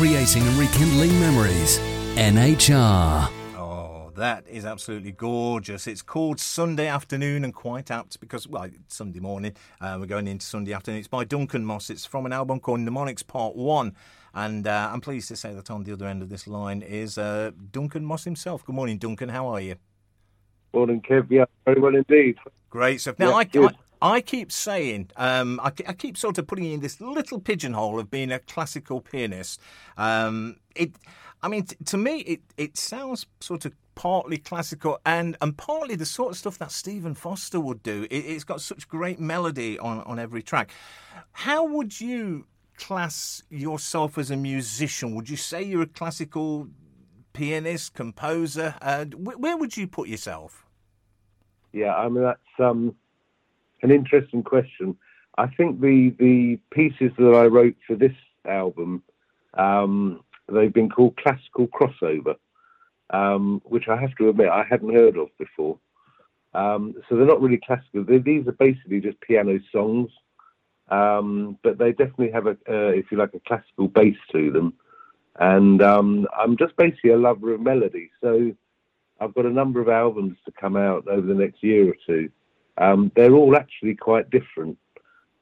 creating and rekindling memories. NHR. Oh, that is absolutely gorgeous. It's called Sunday Afternoon and quite apt because, well, it's Sunday morning. Uh, we're going into Sunday afternoon. It's by Duncan Moss. It's from an album called Mnemonics Part 1. And uh, I'm pleased to say that on the other end of this line is uh, Duncan Moss himself. Good morning, Duncan. How are you? Morning, Kev. Yeah, very well indeed. Great stuff. Now, Yeah, I, I, good. I keep saying, um, I, I keep sort of putting in this little pigeonhole of being a classical pianist. Um, it, I mean, t- to me, it, it sounds sort of partly classical and, and partly the sort of stuff that Stephen Foster would do. It, it's got such great melody on, on every track. How would you class yourself as a musician? Would you say you're a classical pianist, composer? Uh, wh- where would you put yourself? Yeah, I mean that's um, an interesting question. I think the the pieces that I wrote for this album, um, they've been called classical crossover, um, which I have to admit I hadn't heard of before. Um, so they're not really classical. They, these are basically just piano songs, um, but they definitely have a, uh, if you like, a classical base to them. And um, I'm just basically a lover of melody, so. I've got a number of albums to come out over the next year or two. Um, they're all actually quite different,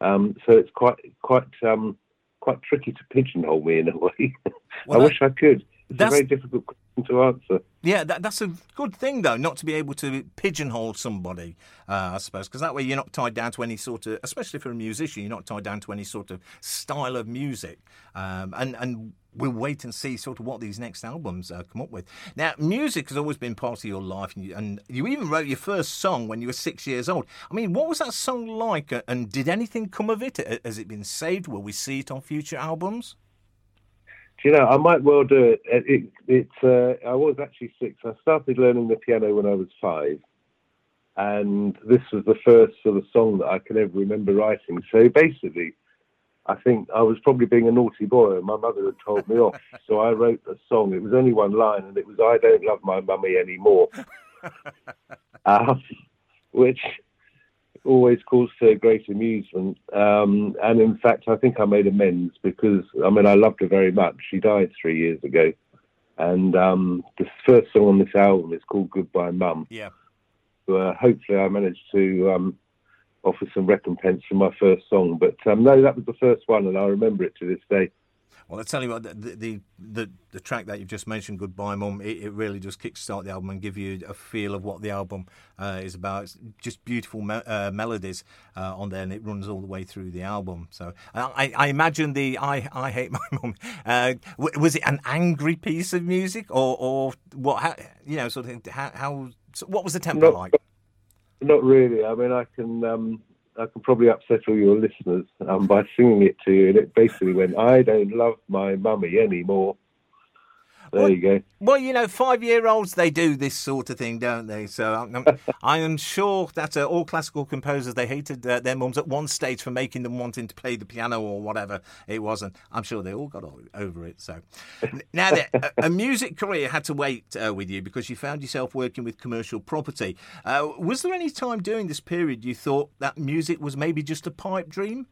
um, so it's quite quite um, quite tricky to pigeonhole me in a way. Well, I that- wish I could. It's a very difficult question to answer. Yeah, that, that's a good thing, though, not to be able to pigeonhole somebody, uh, I suppose, because that way you're not tied down to any sort of, especially for a musician, you're not tied down to any sort of style of music. Um, and, and we'll wait and see sort of what these next albums uh, come up with. Now, music has always been part of your life, and you, and you even wrote your first song when you were six years old. I mean, what was that song like, and did anything come of it? Has it been saved? Will we see it on future albums? Do you know, I might well do it. it, it it's uh, I was actually six. I started learning the piano when I was five, and this was the first sort of song that I can ever remember writing. So basically, I think I was probably being a naughty boy, and my mother had told me off. So I wrote a song. It was only one line, and it was "I don't love my mummy anymore," um, which always caused her great amusement. Um, and in fact, I think I made amends because, I mean, I loved her very much. She died three years ago. And um, the first song on this album is called Goodbye Mum. Yeah. Uh, hopefully, I managed to um, offer some recompense for my first song. But um, no, that was the first one, and I remember it to this day. Well, I tell you what, the the the, the track that you've just mentioned, "Goodbye, Mum," it, it really does kickstart the album and give you a feel of what the album uh, is about. It's just beautiful me- uh, melodies uh, on there, and it runs all the way through the album. So, I, I imagine the "I I Hate My Mum" uh, w- was it an angry piece of music, or or what? How, you know, sort of how, how so what was the tempo Not- like? Not really. I mean, I can um, I can probably upset all your listeners um, by singing it to you, and it basically went, "I don't love my mummy anymore." There What? you go. Well, you know, five-year-olds they do this sort of thing, don't they? So I'm, I'm- sure that uh, all classical composers they hated uh, their mums at one stage for making them wanting to play the piano or whatever it was, and I'm sure they all got o- over it. So now, a, a music career had to wait uh, with you because you found yourself working with commercial property. Uh, was there any time during this period you thought that music was maybe just a pipe dream?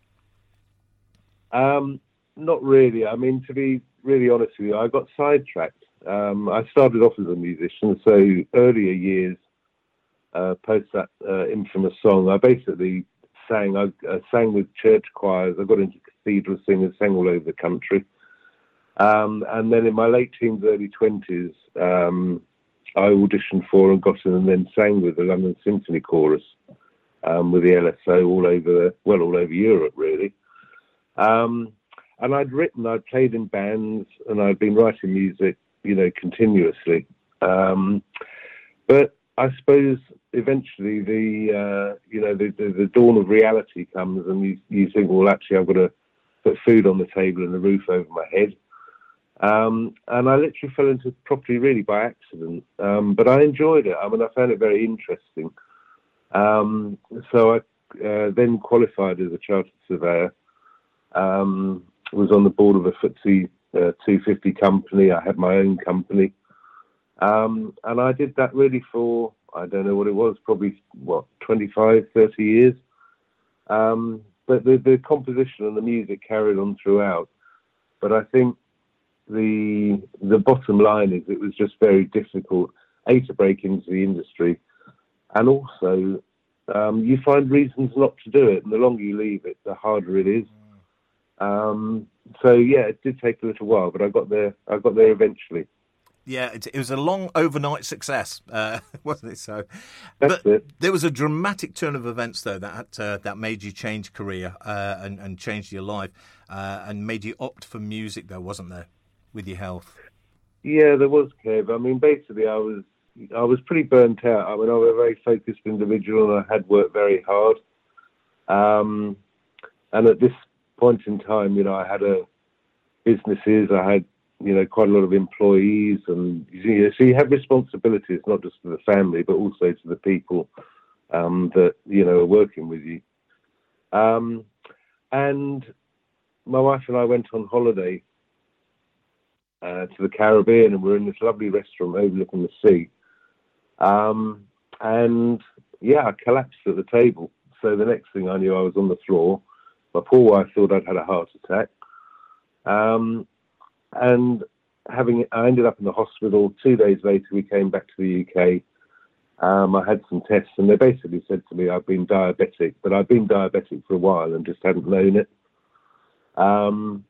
Um, not really. I mean, to be really honest with you, I got sidetracked. Um, I started off as a musician, so earlier years, uh, post that uh, infamous song, I basically sang. I sang with church choirs. I got into cathedral singers, sang all over the country. Um, and then in my late teens, early twenties, um, I auditioned for and got in, and then sang with the London Symphony Chorus um, with the LSO all over, well, all over Europe, really. Um, and I'd written, I'd played in bands, and I'd been writing music, you know, continuously. Um, but I suppose eventually the, uh, you know, the, the, the dawn of reality comes, and you, you think, well, actually, I've got to put food on the table and a roof over my head. Um, and I literally fell into property really by accident. Um, but I enjoyed it. I mean, I found it very interesting. Um, so I uh, then qualified as a chartered surveyor. Um, was on the board of a FTSE uh, 250 company. I had my own company. Um, and I did that really for, I don't know what it was, probably, what, 25, 30 years. Um, but the, the composition and the music carried on throughout. But I think the the bottom line is it was just very difficult a to break into the industry, and also um, you find reasons not to do it, and the longer you leave it, the harder it is. Um, so yeah, it did take a little while, but I got there. I got there eventually. Yeah, it, it was a long overnight success, uh, wasn't it? So, That's but it. there was a dramatic turn of events though that uh, that made you change career uh, and and changed your life uh, and made you opt for music, though, wasn't there, with your health? Yeah, there was, Kev. I mean, basically, I was I was pretty burnt out. I mean, I was a very focused individual, and I had worked very hard. Um, and at this point in time, you know, I had a businesses. I had you know quite a lot of employees, and you know, so you have responsibilities not just to the family, but also to the people um, that you know are working with you. Um, and my wife and I went on holiday uh, to the Caribbean, and we're in this lovely restaurant overlooking the sea. Um, and yeah, I collapsed at the table. So the next thing I knew, I was on the floor. My poor wife thought I'd had a heart attack. Um, and having, I ended up in the hospital. Two days later, we came back to the UK. Um, I had some tests, and they basically said to me I've been diabetic, but I've been diabetic for a while and just hadn't known it. Um,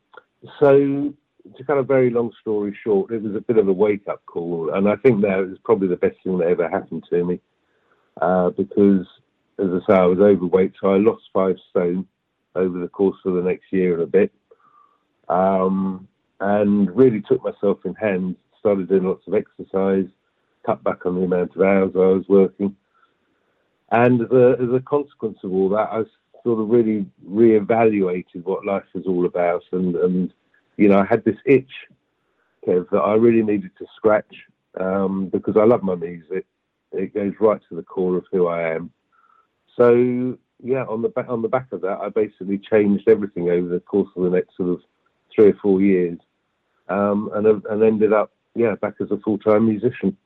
so, to cut a very long story short, it was a bit of a wake up call, and I think that was probably the best thing that ever happened to me uh, because, as I say, I was overweight, so I lost five stone over the course of the next year and a bit, um, and really took myself in hand. Started doing lots of exercise, cut back on the amount of hours I was working, and as a, as a consequence of all that, I sort of really reevaluated what life was all about, and and you know I had this itch, Kev, that I really needed to scratch um, because I love my music. It goes right to the core of who I am. So yeah, on the back on the back of that, I basically changed everything over the course of the next sort of three or four years, um, and and ended up yeah back as a full time musician.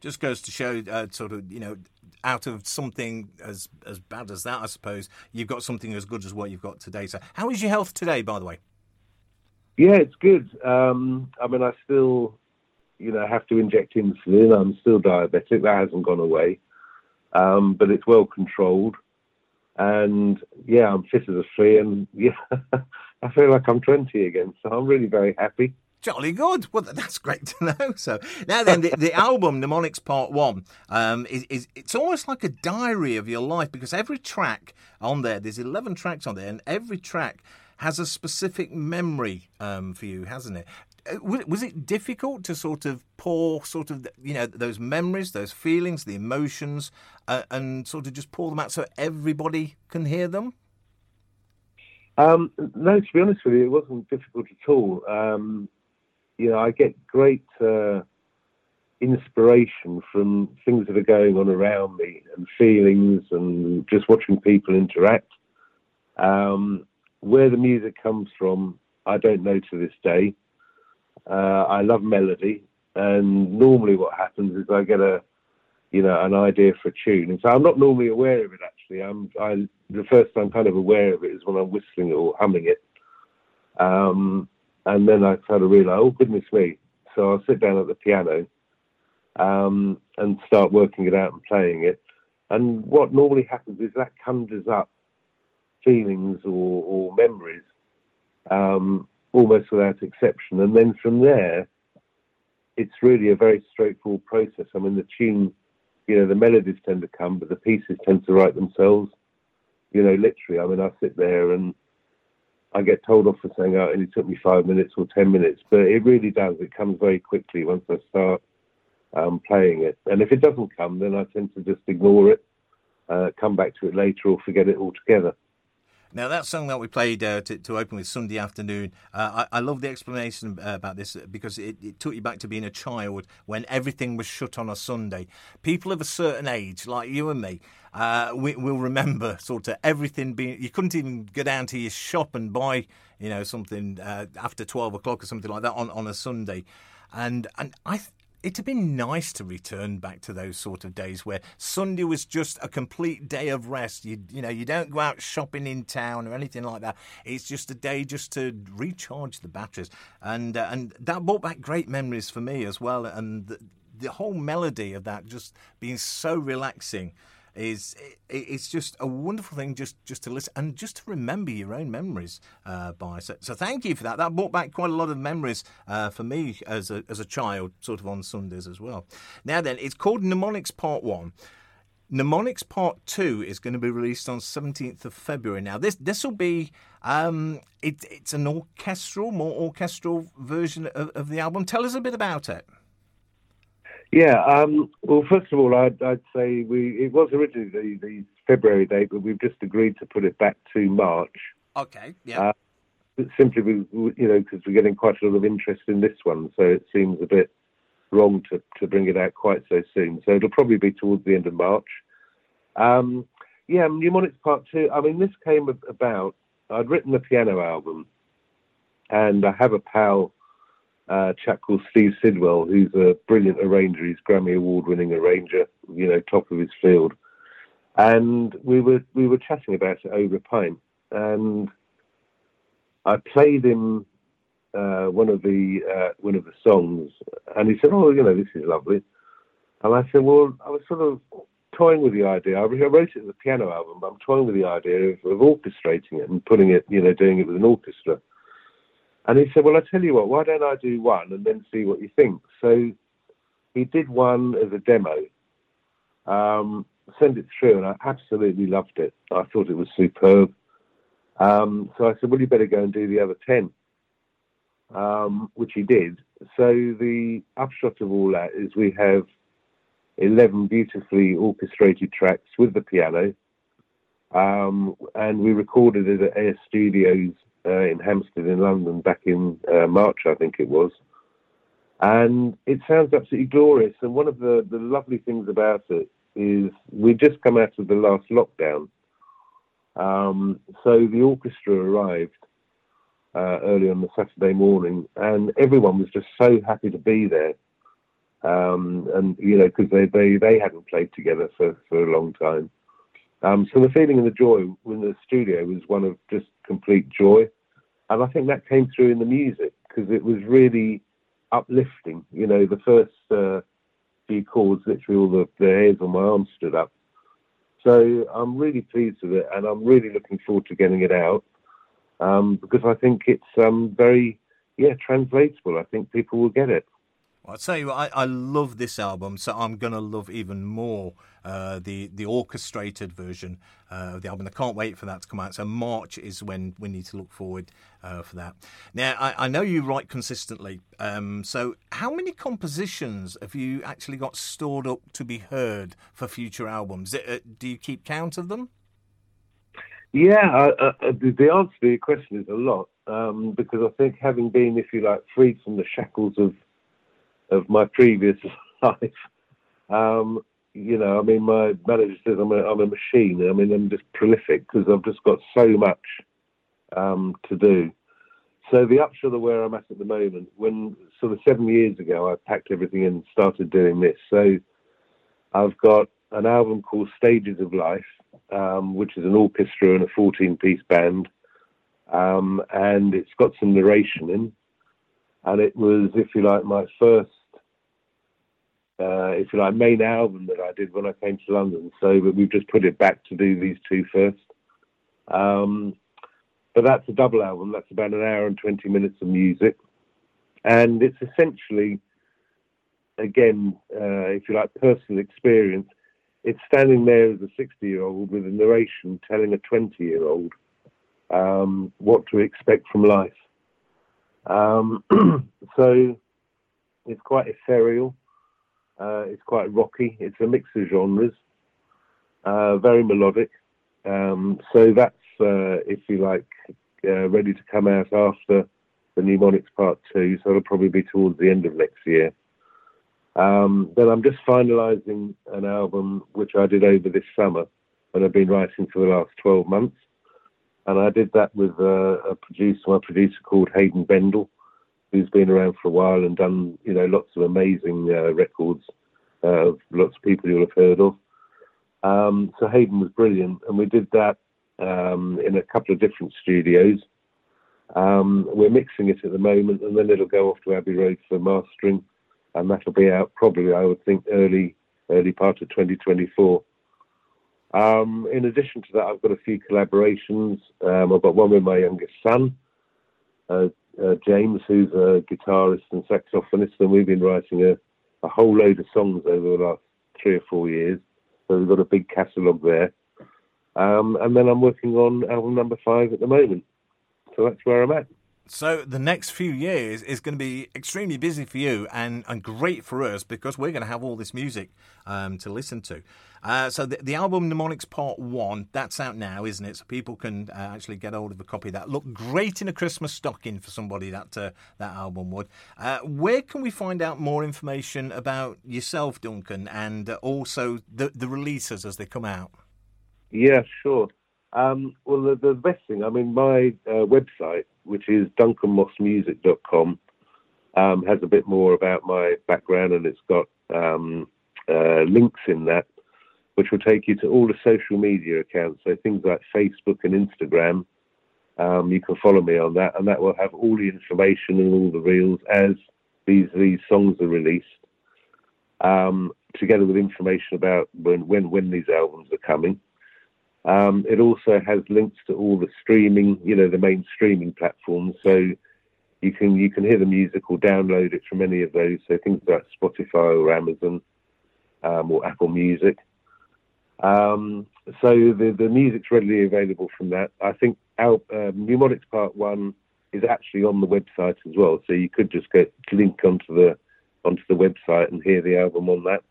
Just goes to show, uh, sort of, you know, out of something as as bad as that, I suppose you've got something as good as what you've got today. So, how is your health today, by the way? Yeah, it's good. Um, I mean, I still, you know, have to inject insulin. I'm still diabetic. That hasn't gone away, um, but it's well controlled. And yeah, I'm fit as a flea, and yeah, I feel like I'm 20 again. So I'm really very happy. Jolly good. Well, that's great to know. So now then, the, the album Mnemonics Part One um, is, is it's almost like a diary of your life because every track on there, there's eleven tracks on there, and every track has a specific memory um, for you, hasn't it? Was it difficult to sort of pour sort of you know those memories, those feelings, the emotions, uh, and sort of just pour them out so everybody can hear them? Um, no, to be honest with you, it wasn't difficult at all. Um, you know, I get great uh, inspiration from things that are going on around me and feelings and just watching people interact. Um, where the music comes from, I don't know to this day. Uh, I love melody, and normally what happens is I get a, you know, an idea for a tune, and so I'm not normally aware of it. Actually, I'm I the first I'm kind of aware of it is when I'm whistling it or humming it. Um, and then I kind of realise, oh goodness me! So I'll sit down at the piano um, and start working it out and playing it. And what normally happens is that conjures up feelings or, or memories um, almost without exception. And then from there, it's really a very straightforward process. I mean, the tune, you know, the melodies tend to come, but the pieces tend to write themselves. You know, literally. I mean, I sit there and I get told off for saying, oh, and it took me five minutes or 10 minutes, but it really does. It comes very quickly once I start um, playing it. And if it doesn't come, then I tend to just ignore it, uh, come back to it later or forget it altogether. Now, that song that we played uh, to, to, open with Sunday afternoon, uh, I, I, love the explanation uh, about this because it, it, took you back to being a child when everything was shut on a Sunday. People of a certain age, like you and me, uh, we, will remember sort of everything being. You couldn't even go down to your shop and buy, you know, something uh, after twelve o'clock or something like that on, on a Sunday, and and I it'd have been nice to return back to those sort of days where Sunday was just a complete day of rest. You you know you don't go out shopping in town or anything like that. It's just a day just to recharge the batteries, and uh, and that brought back great memories for me as well. And the, the whole melody of that just being so relaxing is it's just a wonderful thing just just to listen and just to remember your own memories uh, by so, so thank you for that that brought back quite a lot of memories uh, for me as a, as a child sort of on Sundays as well now then it's called Mnemonics Part 1 Mnemonics Part Two is going to be released on 17th of February. Now, this this will be um, it, it's an orchestral, more orchestral version of, of the album. Tell us a bit about it. Yeah. Um, well, first of all, I'd, I'd, say we it was originally the, the, February date, but we've just agreed to put it back to March. Okay. Yeah. Uh, simply, we, you know, because we're getting quite a lot of interest in this one, so it seems a bit wrong to, to bring it out quite so soon. So it'll probably be towards the end of March. Um, yeah, Mnemonics Part Two. I mean, this came about. I'd written the piano album, and I have a pal uh, chap called Steve Sidwell, who's a brilliant arranger. He's Grammy Award-winning arranger, you know, top of his field. And we were we were chatting about it over a pint, and I played him uh, one of the uh, one of the songs, and he said, "Oh, you know, this is lovely." And I said, "Well, I was sort of toying with the idea. I wrote it as a piano album, but I'm toying with the idea of, of orchestrating it and putting it, you know, doing it with an orchestra." And he said, Well, I tell you what, why don't I do one and then see what you think? So he did one as a demo, um, sent it through, and I absolutely loved it. I thought it was superb. Um, so I said, Well, you better go and do the other 10, um, which he did. So the upshot of all that is we have 11 beautifully orchestrated tracks with the piano. Um, and we recorded it at Air Studios uh, in Hampstead in London back in uh, March, I think it was. And it sounds absolutely glorious. And one of the, the lovely things about it is we just come out of the last lockdown. Um, so the orchestra arrived uh, early on the Saturday morning, and everyone was just so happy to be there. Um, and you know, because they, they they hadn't played together for, for a long time. Um, so the feeling and the joy in the studio was one of just complete joy and I think that came through in the music because it was really uplifting. You know, the first uh, few chords, literally all the, the hairs on my arm stood up. So I'm really pleased with it, and I'm really looking forward to getting it out um, because I think it's um, very, yeah, translatable. I think people will get it. Well, I'll tell you what, I, I love this album, so I'm going to love even more uh, the the orchestrated version uh, of the album. I can't wait for that to come out. So March is when we need to look forward uh, for that. Now, I, I, know you write consistently. Um, so how many compositions have you actually got stored up to be heard for future albums? Uh, do you keep count of them? Yeah, the answer to your question is a lot. Um, because I think having been, if you like, freed from the shackles of of my previous life. Um, you know, I mean, my manager says I'm a, I'm a machine. I mean, I'm just prolific because I've just got so much um, to do. So the upshot of where I'm at at the moment, when sort of seven years ago, I packed everything in and started doing this. So I've got an album called Stages of Life, um, which is an orchestra and a 14-piece band, um, and it's got some narration in and it was, if you like, my first, uh, if you like, main album that I did when I came to London. So, but we've just put it back to do these two first. Um, but that's a double album. That's about an hour and twenty minutes of music, and it's essentially, again, uh, if you like, personal experience. It's standing there as a sixty-year-old with a narration telling a twenty-year-old um, what to expect from life. Um, so it's quite ethereal. Uh, it's quite rocky. It's a mix of genres. Uh, very melodic. Um, so that's, uh, if you like, uh, ready to come out after the Mnemonics Part 2. So it'll probably be towards the end of next year. Um, then I'm just finalising an album which I did over this summer and I've been writing for the last 12 months and I did that with a, a producer, my producer called Haydn Bendall, who's been around for a while and done you know lots of amazing uh, records uh, of lots of people you'll have heard of. Um, so Haydn was brilliant, and we did that um, in a couple of different studios. Um, we're mixing it at the moment, and then it'll go off to Abbey Road for mastering, and that'll be out probably, I would think, early early part of 2024. Um, in addition to that, I've got a few collaborations. Um, I've got one with my youngest son, uh, uh, James, who's a guitarist and saxophonist, and we've been writing a, a whole load of songs over the last three or four years. So we've got a big catalogue there. Um, and then I'm working on album number five at the moment. So that's where I'm at. So the next few years is going to be extremely busy for you and, and great for us because we're going to have all this music um, to listen to. Uh, so the, the, album Mnemonics Part 1, that's out now, isn't it? So people can uh, actually get hold of a copy of that. Look great in a Christmas stocking for somebody that uh, that album would. Uh, where can we find out more information about yourself, Duncan, and uh, also the, the releases as they come out? Yeah, sure. Um, well, the, the, best thing, I mean, my uh, website, which is duncanmossmusic.com, um, has a bit more about my background and it's got um, uh, links in that, which will take you to all the social media accounts. So things like Facebook and Instagram. Um, you can follow me on that, and that will have all the information and all the reels as these these songs are released, um, together with information about when when when these albums are coming. Um, it also has links to all the streaming, you know, the main streaming platforms. So you can you can hear the music or download it from any of those. So things like Spotify or Amazon um, or Apple Music. Um, so the the music's readily available from that. I think our uh, Mnemonics Part One is actually on the website as well. So you could just get link onto the onto the website and hear the album on that.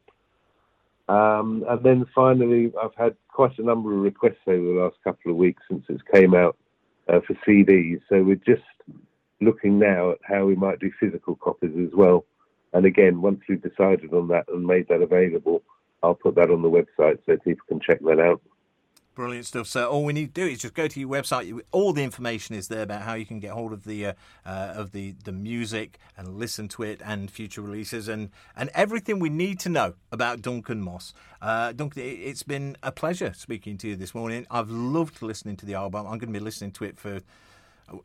Um, and then finally, I've had quite a number of requests over the last couple of weeks since it came out uh, for CDs. So we're just looking now at how we might do physical copies as well. And again, once we've decided on that and made that available, I'll put that on the website so people can check that out. Brilliant stuff. So all we need to do is just go to your website. All the information is there about how you can get hold of the uh, uh, of the, the music and listen to it and future releases and, and everything we need to know about Duncan Moss. Uh, Duncan, it's been a pleasure speaking to you this morning. I've loved listening to the album. I'm going to be listening to it for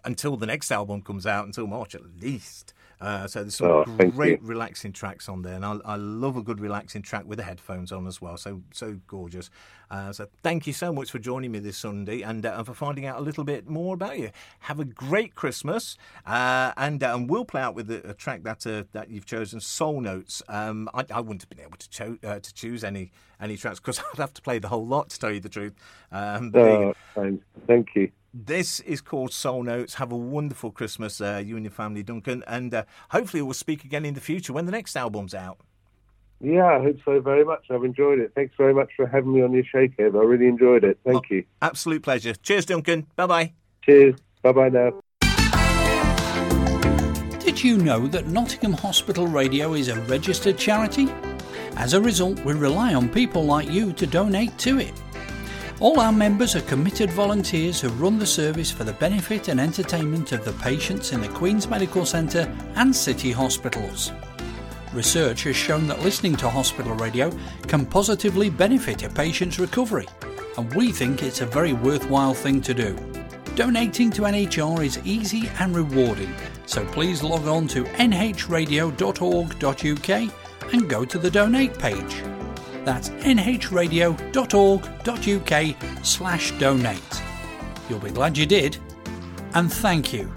until the next album comes out, until March at least. Uh, so there's some oh, great relaxing tracks on there, and I, I, love a good relaxing track with the headphones on as well. So so gorgeous. Uh, so thank you so much for joining me this Sunday and, uh, and for finding out a little bit more about you. Have a great Christmas, uh, and uh, and we'll play out with a, a track that uh, that you've chosen, Soul Notes. Um, I, I, wouldn't have been able to cho- to choose any any tracks because I'd have to play the whole lot to tell you the truth. Um, oh, thank you. This is called Soul Notes. Have a wonderful Christmas, uh, you and your family, Duncan, and uh, hopefully we'll speak again in the future when the next album's out. Yeah, I hope so very much. I've enjoyed it. Thanks very much for having me on your show, Kev. I really enjoyed it. Thank oh, you. Absolute pleasure. Cheers, Duncan. Bye bye. Cheers. Bye bye now. Did you know that Nottingham Hospital Radio is a registered charity? As a result, we rely on people like you to donate to it. All our members are committed volunteers who run the service for the benefit and entertainment of the patients in the Queen's Medical Centre and city hospitals. Research has shown that listening to hospital radio can positively benefit a patient's recovery, and we think it's a very worthwhile thing to do. Donating to NHR is easy and rewarding, so please log on to nhradio.org.uk and go to the donate page. That's nhradio.org.uk slash donate. You'll be glad you did, and thank you.